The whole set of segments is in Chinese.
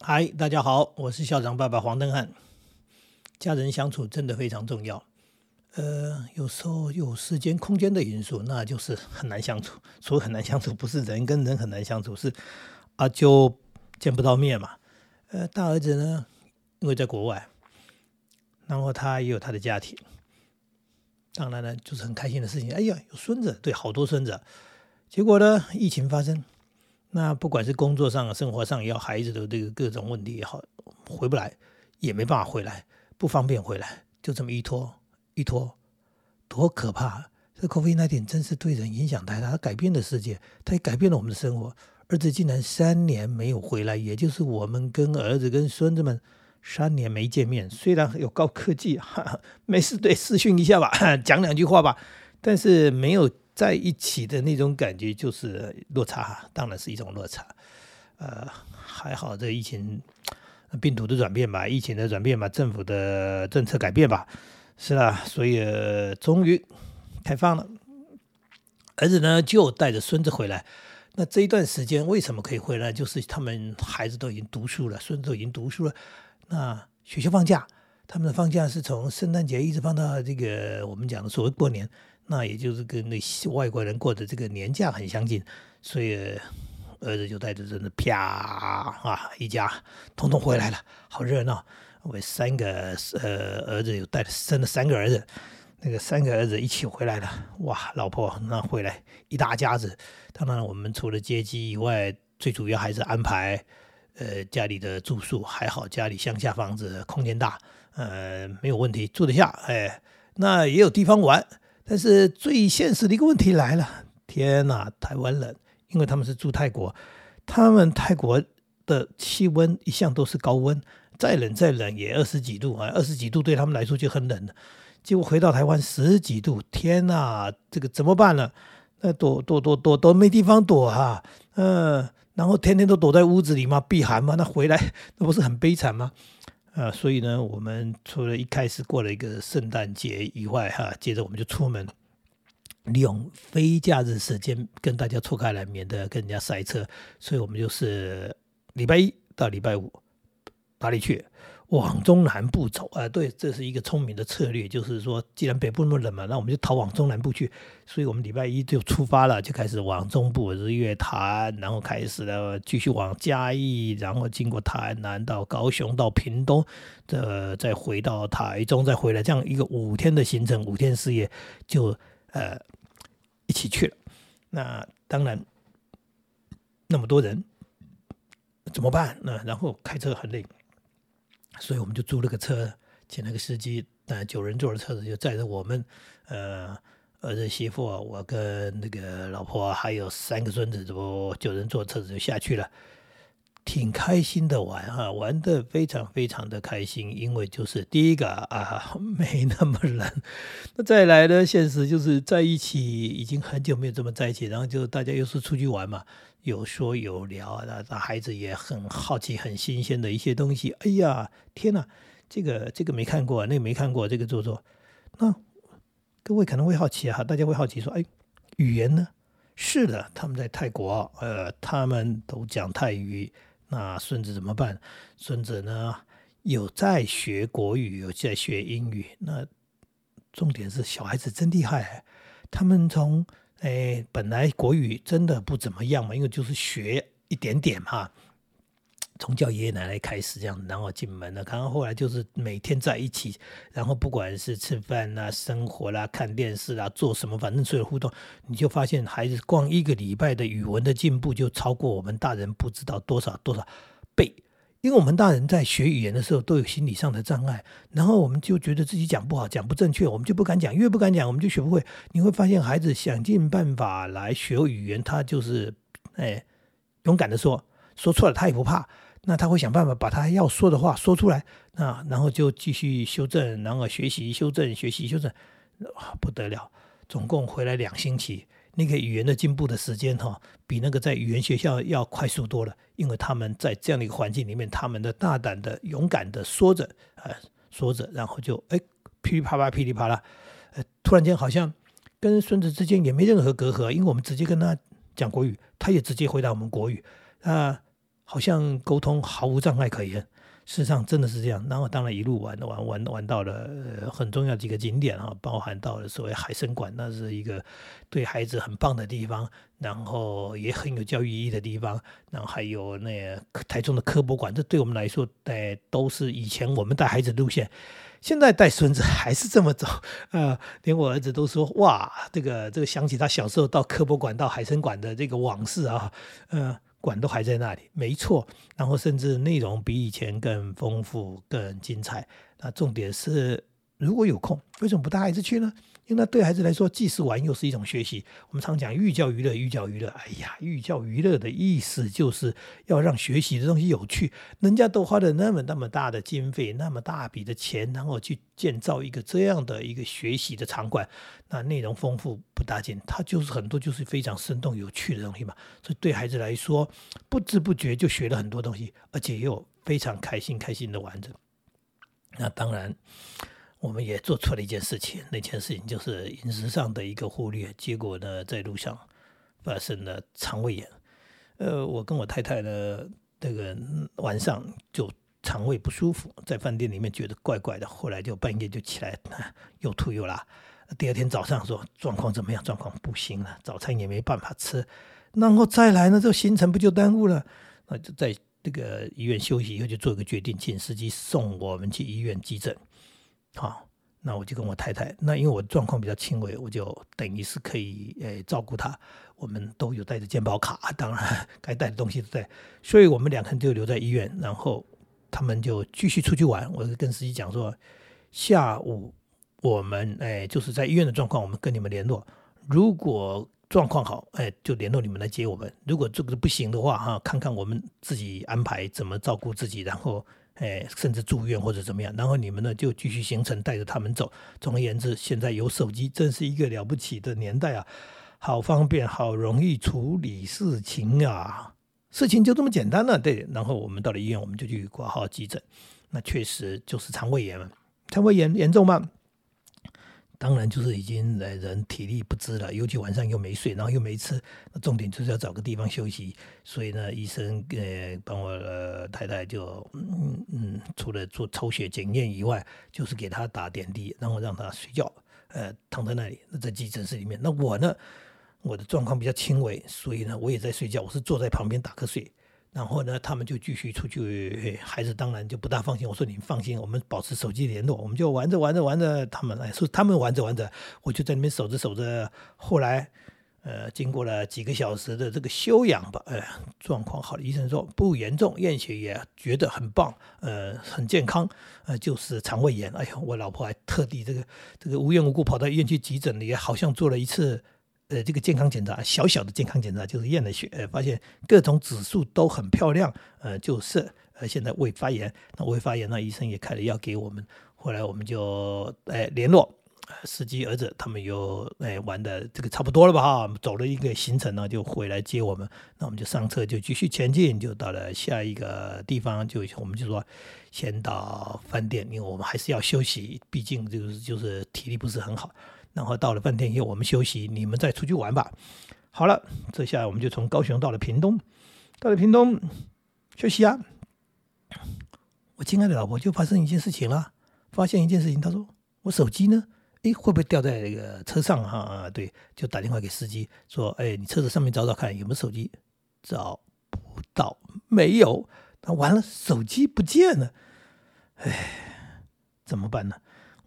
嗨，大家好，我是校长爸爸黄登汉。家人相处真的非常重要。呃，有时候有时间、空间的因素，那就是很难相处。说很难相处，不是人跟人很难相处，是啊，就见不到面嘛。呃，大儿子呢，因为在国外，然后他也有他的家庭，当然呢，就是很开心的事情。哎呀，有孙子，对，好多孙子。结果呢，疫情发生。那不管是工作上、生活上，要孩子的这个各种问题也好，回不来，也没办法回来，不方便回来，就这么一拖一拖，多可怕！这 COVID 那点真是对人影响太大，它改变了世界，它也改变了我们的生活。儿子竟然三年没有回来，也就是我们跟儿子跟孙子们三年没见面。虽然有高科技，哈没事对视讯一下吧，讲两句话吧，但是没有。在一起的那种感觉就是落差，当然是一种落差。呃，还好这疫情病毒的转变吧，疫情的转变吧，政府的政策改变吧，是吧？所以终于开放了。儿子呢就带着孙子回来。那这一段时间为什么可以回来？就是他们孩子都已经读书了，孙子都已经读书了。那学校放假，他们的放假是从圣诞节一直放到这个我们讲的所谓过年。那也就是跟那些外国人过的这个年假很相近，所以儿子就带着真的啪啊，一家统统回来了，好热闹。我三个呃儿子有带生了三个儿子，那个三个儿子一起回来了，哇，老婆那回来一大家子。当然我们除了接机以外，最主要还是安排呃家里的住宿，还好家里乡下房子空间大，呃没有问题住得下，哎，那也有地方玩。但是最现实的一个问题来了，天哪，台湾冷，因为他们是住泰国，他们泰国的气温一向都是高温，再冷再冷也二十几度啊，二十几度对他们来说就很冷了。结果回到台湾十几度，天哪，这个怎么办呢？那躲躲躲躲都没地方躲哈，嗯，然后天天都躲在屋子里嘛，避寒嘛，那回来那不是很悲惨吗？啊，所以呢，我们除了一开始过了一个圣诞节以外，哈，接着我们就出门，利用非假日时间跟大家错开来，免得跟人家塞车。所以我们就是礼拜一到礼拜五哪里去？往中南部走啊，对，这是一个聪明的策略，就是说，既然北部那么冷嘛，那我们就逃往中南部去。所以我们礼拜一就出发了，就开始往中部日月潭，然后开始了继续往嘉义，然后经过台南到高雄到屏东，这再回到台中，再回来，这样一个五天的行程，五天四夜就呃一起去了。那当然那么多人怎么办？那然后开车很累。所以我们就租了个车，请了个司机，但，九人座的车子就载着我们，呃，儿子媳妇，我跟那个老婆还有三个孙子，这不九人座车子就下去了，挺开心的玩哈，玩的非常非常的开心，因为就是第一个啊，没那么冷，那再来呢，现实就是在一起已经很久没有这么在一起，然后就大家又是出去玩嘛。有说有聊，那那孩子也很好奇、很新鲜的一些东西。哎呀，天哪，这个这个没看过，那个没看过，这个做做。那各位可能会好奇啊，大家会好奇说，哎，语言呢？是的，他们在泰国，呃，他们都讲泰语。那孙子怎么办？孙子呢，有在学国语，有在学英语。那重点是小孩子真厉害，他们从。哎，本来国语真的不怎么样嘛，因为就是学一点点嘛，从叫爷爷奶奶开始这样，然后进门了，然后后来就是每天在一起，然后不管是吃饭啦、生活啦、看电视啦、做什么，反正所有互动，你就发现孩子光一个礼拜的语文的进步就超过我们大人不知道多少多少倍。因为我们大人在学语言的时候都有心理上的障碍，然后我们就觉得自己讲不好、讲不正确，我们就不敢讲，越不敢讲，我们就学不会。你会发现，孩子想尽办法来学语言，他就是哎勇敢的说，说错了他也不怕，那他会想办法把他要说的话说出来，那然后就继续修正，然后学习修正，学习修正，不得了，总共回来两星期。那个语言的进步的时间哈，比那个在语言学校要快速多了，因为他们在这样的一个环境里面，他们的大胆的、勇敢的说着，呃，说着，然后就哎噼里啪啦、噼里啪啦，呃，突然间好像跟孙子之间也没任何隔阂，因为我们直接跟他讲国语，他也直接回答我们国语，啊，好像沟通毫无障碍可言。事实上真的是这样。然后当然一路玩玩玩玩到了很重要几个景点啊，包含到了所谓海参馆，那是一个对孩子很棒的地方，然后也很有教育意义的地方。然后还有那台中的科博馆，这对我们来说，哎，都是以前我们带孩子路线。现在带孙子还是这么走啊，连我儿子都说哇，这个这个想起他小时候到科博馆、到海参馆的这个往事啊，呃，馆都还在那里，没错。然后甚至内容比以前更丰富、更精彩。那重点是，如果有空，为什么不带孩子去呢？因为那对孩子来说，既是玩又是一种学习。我们常讲寓教于乐，寓教于乐。哎呀，寓教于乐的意思就是要让学习的东西有趣。人家都花了那么那么大的经费，那么大笔的钱，然后去建造一个这样的一个学习的场馆，那内容丰富不打紧，它就是很多就是非常生动有趣的东西嘛。所以对孩子来说，不知不觉就学了很多东西，而且又非常开心开心的玩着。那当然。我们也做错了一件事情，那件事情就是饮食上的一个忽略，结果呢，在路上发生了肠胃炎。呃，我跟我太太呢，这个晚上就肠胃不舒服，在饭店里面觉得怪怪的，后来就半夜就起来，又吐又拉。第二天早上说状况怎么样？状况不行了，早餐也没办法吃，然后再来呢，这行程不就耽误了？那就在这个医院休息以后，就做一个决定，请司机送我们去医院急诊。好，那我就跟我太太，那因为我状况比较轻微，我就等于是可以诶照顾她。我们都有带着健保卡，当然该带的东西都在，所以我们两个人就留在医院，然后他们就继续出去玩。我就跟司机讲说，下午我们诶就是在医院的状况，我们跟你们联络。如果状况好，哎，就联络你们来接我们。如果这个不行的话，哈，看看我们自己安排怎么照顾自己，然后。哎，甚至住院或者怎么样，然后你们呢就继续行程，带着他们走。总而言之，现在有手机，真是一个了不起的年代啊！好方便，好容易处理事情啊，事情就这么简单了。对，然后我们到了医院，我们就去挂号急诊。那确实就是肠胃炎了，肠胃炎严重吗？当然就是已经呃人体力不支了，尤其晚上又没睡，然后又没吃，重点就是要找个地方休息。所以呢，医生呃帮我呃太太就嗯嗯，除了做抽血检验以外，就是给他打点滴，然后让他睡觉，呃躺在那里，那在急诊室里面。那我呢，我的状况比较轻微，所以呢我也在睡觉，我是坐在旁边打瞌睡。然后呢，他们就继续出去，孩子当然就不大放心。我说你放心，我们保持手机联络，我们就玩着玩着玩着，他们来说他们玩着玩着，我就在那边守着守着。后来，呃，经过了几个小时的这个休养吧，呃，状况好了，医生说不严重，验血也觉得很棒，呃，很健康，呃，就是肠胃炎。哎呀，我老婆还特地这个这个无缘无故跑到医院去急诊，也好像做了一次。呃，这个健康检查，小小的健康检查，就是验了血，呃，发现各种指数都很漂亮，呃，就是呃，现在胃发炎，那胃发炎，那医生也开了药给我们，后来我们就呃联络司机儿子，他们有哎玩的这个差不多了吧哈，走了一个行程呢，就回来接我们，那我们就上车就继续前进，就到了下一个地方，就我们就说先到饭店，因为我们还是要休息，毕竟就是就是体力不是很好。然后到了饭店以后，我们休息，你们再出去玩吧。好了，这下我们就从高雄到了屏东，到了屏东休息啊。我亲爱的老婆就发生一件事情了，发现一件事情，她说我手机呢，诶，会不会掉在那个车上哈？啊对，就打电话给司机说，哎，你车子上面找找看有没有手机，找不到，没有，那完了，手机不见了，哎，怎么办呢？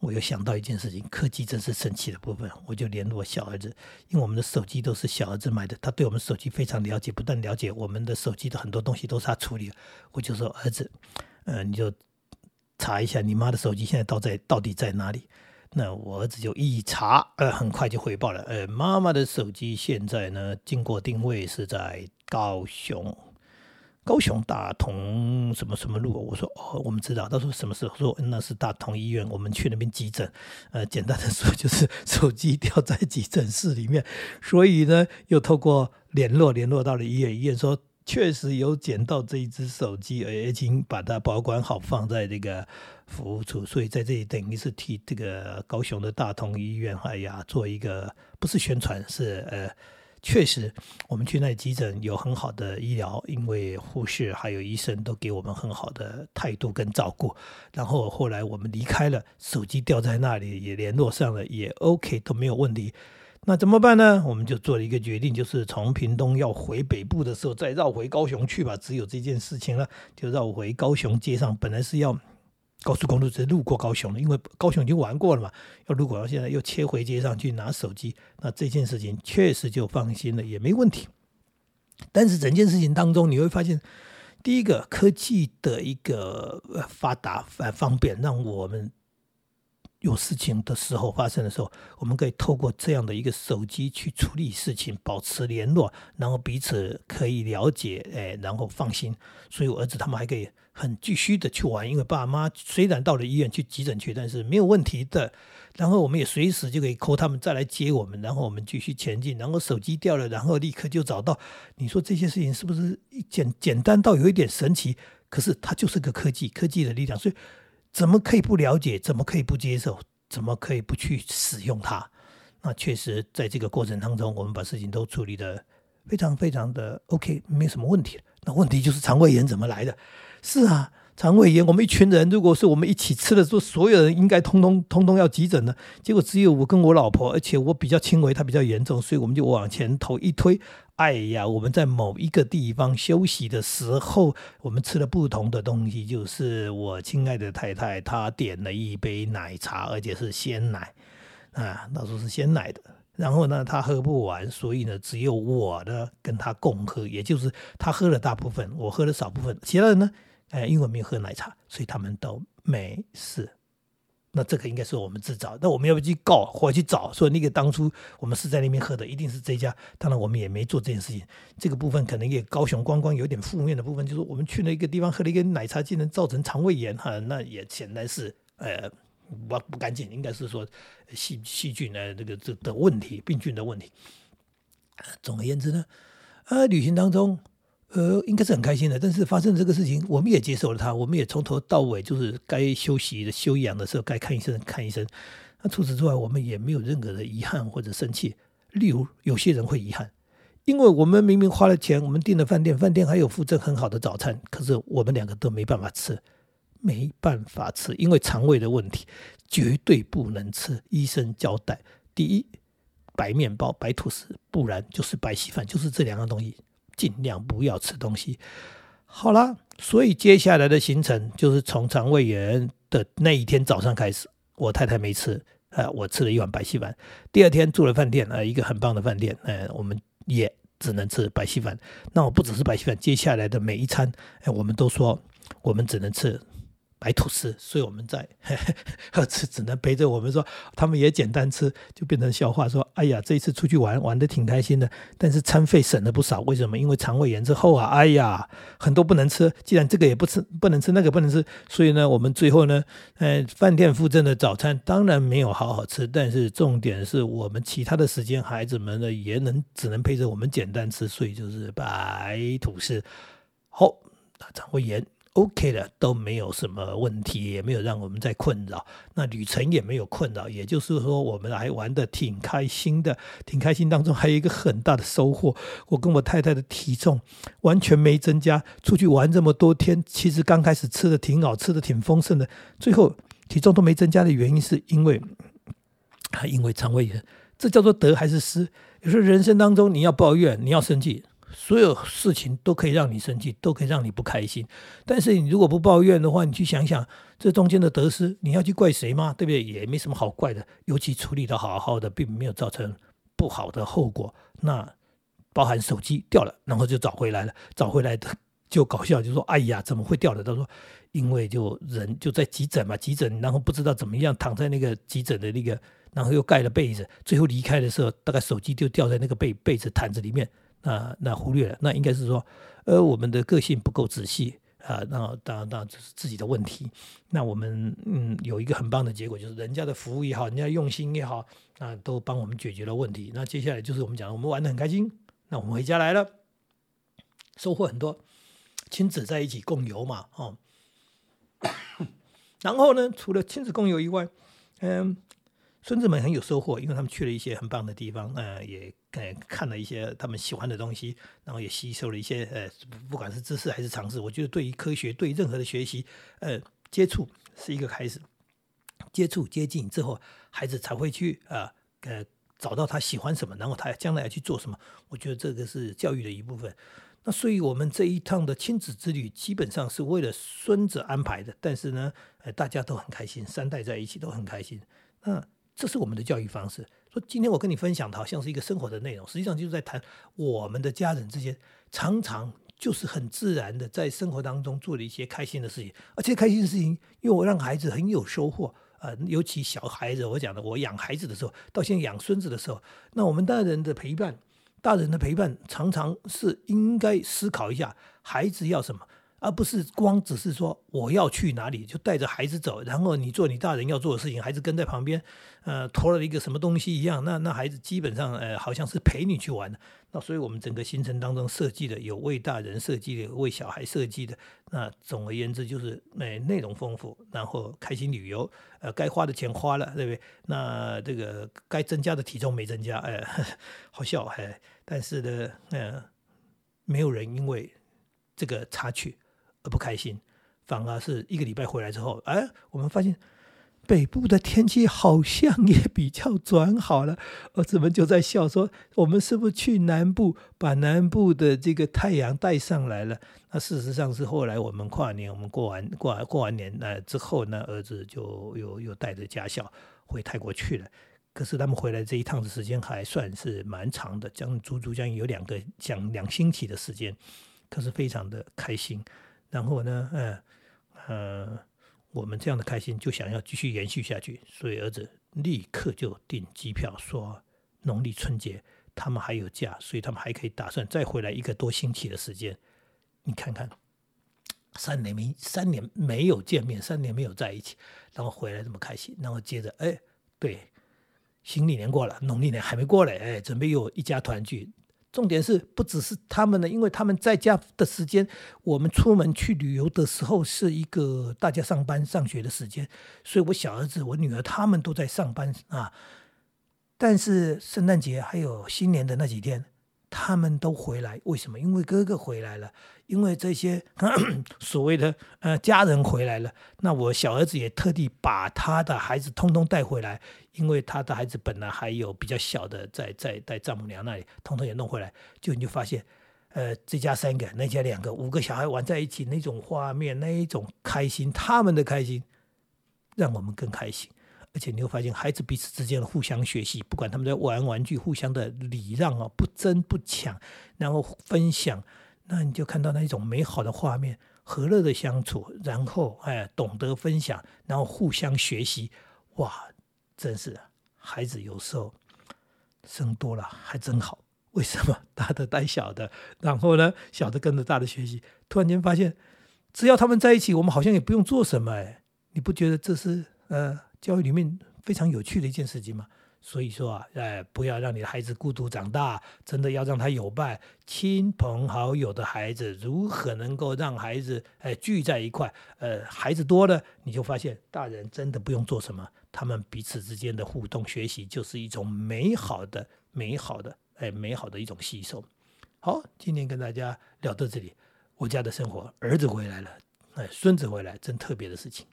我又想到一件事情，科技真是神奇的部分。我就联络小儿子，因为我们的手机都是小儿子买的，他对我们手机非常了解，不但了解我们的手机的很多东西都是他处理。我就说儿子，呃，你就查一下你妈的手机现在到在到底在哪里。那我儿子就一查，呃，很快就回报了，呃，妈妈的手机现在呢，经过定位是在高雄。高雄大同什么什么路？我说哦，我们知道。他说什么时候？说那是大同医院，我们去那边急诊。呃，简单的说就是手机掉在急诊室里面，所以呢，又透过联络联络到了医院，医院说确实有捡到这一只手机，而已经把它保管好放在这个服务处。所以在这里等于是替这个高雄的大同医院，哎呀，做一个不是宣传，是呃。确实，我们去那急诊有很好的医疗，因为护士还有医生都给我们很好的态度跟照顾。然后后来我们离开了，手机掉在那里也联络上了，也 OK 都没有问题。那怎么办呢？我们就做了一个决定，就是从屏东要回北部的时候，再绕回高雄去吧。只有这件事情了，就绕回高雄街上。本来是要高速公路直接路过高雄了，因为高雄已经玩过了嘛。要如果，现在又切回街上去拿手机。那这件事情确实就放心了，也没问题。但是整件事情当中，你会发现，第一个科技的一个发达呃方便，让我们。有事情的时候发生的时候，我们可以透过这样的一个手机去处理事情，保持联络，然后彼此可以了解，哎，然后放心。所以我儿子他们还可以很继续的去玩，因为爸妈虽然到了医院去急诊去，但是没有问题的。然后我们也随时就可以 call 他们再来接我们，然后我们继续前进。然后手机掉了，然后立刻就找到。你说这些事情是不是简简单到有一点神奇？可是它就是个科技，科技的力量，所以。怎么可以不了解？怎么可以不接受？怎么可以不去使用它？那确实，在这个过程当中，我们把事情都处理的非常非常的 OK，没有什么问题那问题就是肠胃炎怎么来的？是啊。肠胃炎，我们一群人，如果是我们一起吃的时候，所有人应该通通通通要急诊的。结果只有我跟我老婆，而且我比较轻微，她比较严重，所以我们就往前头一推。哎呀，我们在某一个地方休息的时候，我们吃了不同的东西。就是我亲爱的太太，她点了一杯奶茶，而且是鲜奶啊，那时候是鲜奶的。然后呢，她喝不完，所以呢，只有我呢跟她共喝，也就是她喝了大部分，我喝了少部分，其他人呢？哎，因为没有喝奶茶，所以他们都没事。那这个应该是我们制造。那我们要不去告或去找，说那个当初我们是在那边喝的，一定是这家。当然，我们也没做这件事情。这个部分可能也高雄观光有点负面的部分，就是我们去了一个地方喝了一个奶茶，竟然造成肠胃炎哈，那也显然是呃不不干净，应该是说细细菌呢这个这的问题，病菌的问题。总而言之呢，呃，旅行当中。呃，应该是很开心的，但是发生这个事情，我们也接受了他，我们也从头到尾就是该休息的休养的时候，该看医生看医生。那除此之外，我们也没有任何的遗憾或者生气。例如，有些人会遗憾，因为我们明明花了钱，我们订了饭店，饭店还有附赠很好的早餐，可是我们两个都没办法吃，没办法吃，因为肠胃的问题，绝对不能吃。医生交代，第一，白面包、白吐司，不然就是白稀饭，就是这两样东西。尽量不要吃东西。好了，所以接下来的行程就是从肠胃炎的那一天早上开始，我太太没吃，呃，我吃了一碗白稀饭。第二天住了饭店，呃，一个很棒的饭店，呃，我们也只能吃白稀饭。那我不只是白稀饭，接下来的每一餐，哎，我们都说我们只能吃。白吐司，所以我们在儿 子只能陪着我们说，他们也简单吃，就变成笑话说，哎呀，这一次出去玩玩的挺开心的，但是餐费省了不少。为什么？因为肠胃炎之后啊，哎呀，很多不能吃。既然这个也不吃，不能吃那个不能吃，所以呢，我们最后呢，呃，饭店附赠的早餐当然没有好好吃，但是重点是我们其他的时间，孩子们呢也能只能陪着我们简单吃，所以就是白吐司。好，肠胃炎。OK 的都没有什么问题，也没有让我们在困扰。那旅程也没有困扰，也就是说我们还玩的挺开心的，挺开心。当中还有一个很大的收获，我跟我太太的体重完全没增加。出去玩这么多天，其实刚开始吃的挺好，吃的挺丰盛的，最后体重都没增加的原因是因为还，因为肠胃炎。这叫做得还是失？有时候人生当中你要抱怨，你要生气。所有事情都可以让你生气，都可以让你不开心。但是你如果不抱怨的话，你去想想这中间的得失，你要去怪谁吗？对不对？也没什么好怪的。尤其处理的好好的，并没有造成不好的后果。那包含手机掉了，然后就找回来了，找回来的就搞笑，就说：“哎呀，怎么会掉了？”他说：“因为就人就在急诊嘛，急诊，然后不知道怎么样躺在那个急诊的那个，然后又盖了被子，最后离开的时候，大概手机就掉在那个被被子毯子里面。”那那忽略了，那应该是说，呃，我们的个性不够仔细啊，那当然当然这是自己的问题。那我们嗯有一个很棒的结果，就是人家的服务也好，人家用心也好，啊，都帮我们解决了问题。那接下来就是我们讲，我们玩的很开心，那我们回家来了，收获很多，亲子在一起共游嘛，哦。然后呢，除了亲子共游以外，嗯，孙子们很有收获，因为他们去了一些很棒的地方，呃，也呃看了一些他们喜欢的东西，然后也吸收了一些呃，不管是知识还是常识，我觉得对于科学，对于任何的学习，呃，接触是一个开始，接触接近之后，孩子才会去啊，呃，找到他喜欢什么，然后他将来要去做什么。我觉得这个是教育的一部分。那所以我们这一趟的亲子之旅基本上是为了孙子安排的，但是呢，呃，大家都很开心，三代在一起都很开心。那这是我们的教育方式。说今天我跟你分享的，好像是一个生活的内容，实际上就是在谈我们的家人之间，常常就是很自然的在生活当中做了一些开心的事情，而且开心的事情，因为我让孩子很有收获啊，尤其小孩子，我讲的，我养孩子的时候，到现在养孙子的时候，那我们大人的陪伴，大人的陪伴，常常是应该思考一下孩子要什么。而不是光只是说我要去哪里就带着孩子走，然后你做你大人要做的事情，孩子跟在旁边，呃，驮了一个什么东西一样，那那孩子基本上呃好像是陪你去玩的。那所以我们整个行程当中设计的有为大人设计的，有为小孩设计的。那总而言之就是内内容丰富，然后开心旅游，呃，该花的钱花了，对不对？那这个该增加的体重没增加，哎，好笑哎，但是呢，嗯，没有人因为这个插曲。而不开心，反而是一个礼拜回来之后，哎，我们发现北部的天气好像也比较转好了。儿子们就在笑说：“我们是不是去南部，把南部的这个太阳带上来了？”那事实上是后来我们跨年，我们过完过完过完年那之后呢，儿子就又又带着家校回泰国去了。可是他们回来这一趟的时间还算是蛮长的，将足足将近有两个将两星期的时间，可是非常的开心。然后呢，呃，呃，我们这样的开心就想要继续延续下去，所以儿子立刻就订机票，说农历春节他们还有假，所以他们还可以打算再回来一个多星期的时间。你看看，三年没三年没有见面，三年没有在一起，然后回来这么开心，然后接着，哎，对，新历年过了，农历年还没过来，哎，准备又一家团聚。重点是不只是他们呢，因为他们在家的时间，我们出门去旅游的时候是一个大家上班上学的时间，所以我小儿子、我女儿他们都在上班啊。但是圣诞节还有新年的那几天。他们都回来，为什么？因为哥哥回来了，因为这些 所谓的呃家人回来了。那我小儿子也特地把他的孩子通通带回来，因为他的孩子本来还有比较小的在在在丈母娘那里，通通也弄回来。就你就发现，呃，这家三个，那家两个，五个小孩玩在一起那种画面，那一种开心，他们的开心，让我们更开心。而且你会发现，孩子彼此之间的互相学习，不管他们在玩玩具，互相的礼让啊，不争不抢，然后分享，那你就看到那一种美好的画面，和乐的相处，然后哎，懂得分享，然后互相学习，哇，真是孩子有时候生多了还真好。为什么 大的带小的，然后呢，小的跟着大的学习，突然间发现，只要他们在一起，我们好像也不用做什么，哎，你不觉得这是呃？教育里面非常有趣的一件事情嘛，所以说啊，哎，不要让你的孩子孤独长大，真的要让他有伴，亲朋好友的孩子如何能够让孩子哎聚在一块？呃，孩子多了，你就发现大人真的不用做什么，他们彼此之间的互动学习就是一种美好的、美好的哎美好的一种吸收。好，今天跟大家聊到这里，我家的生活，儿子回来了，哎，孙子回来，真特别的事情。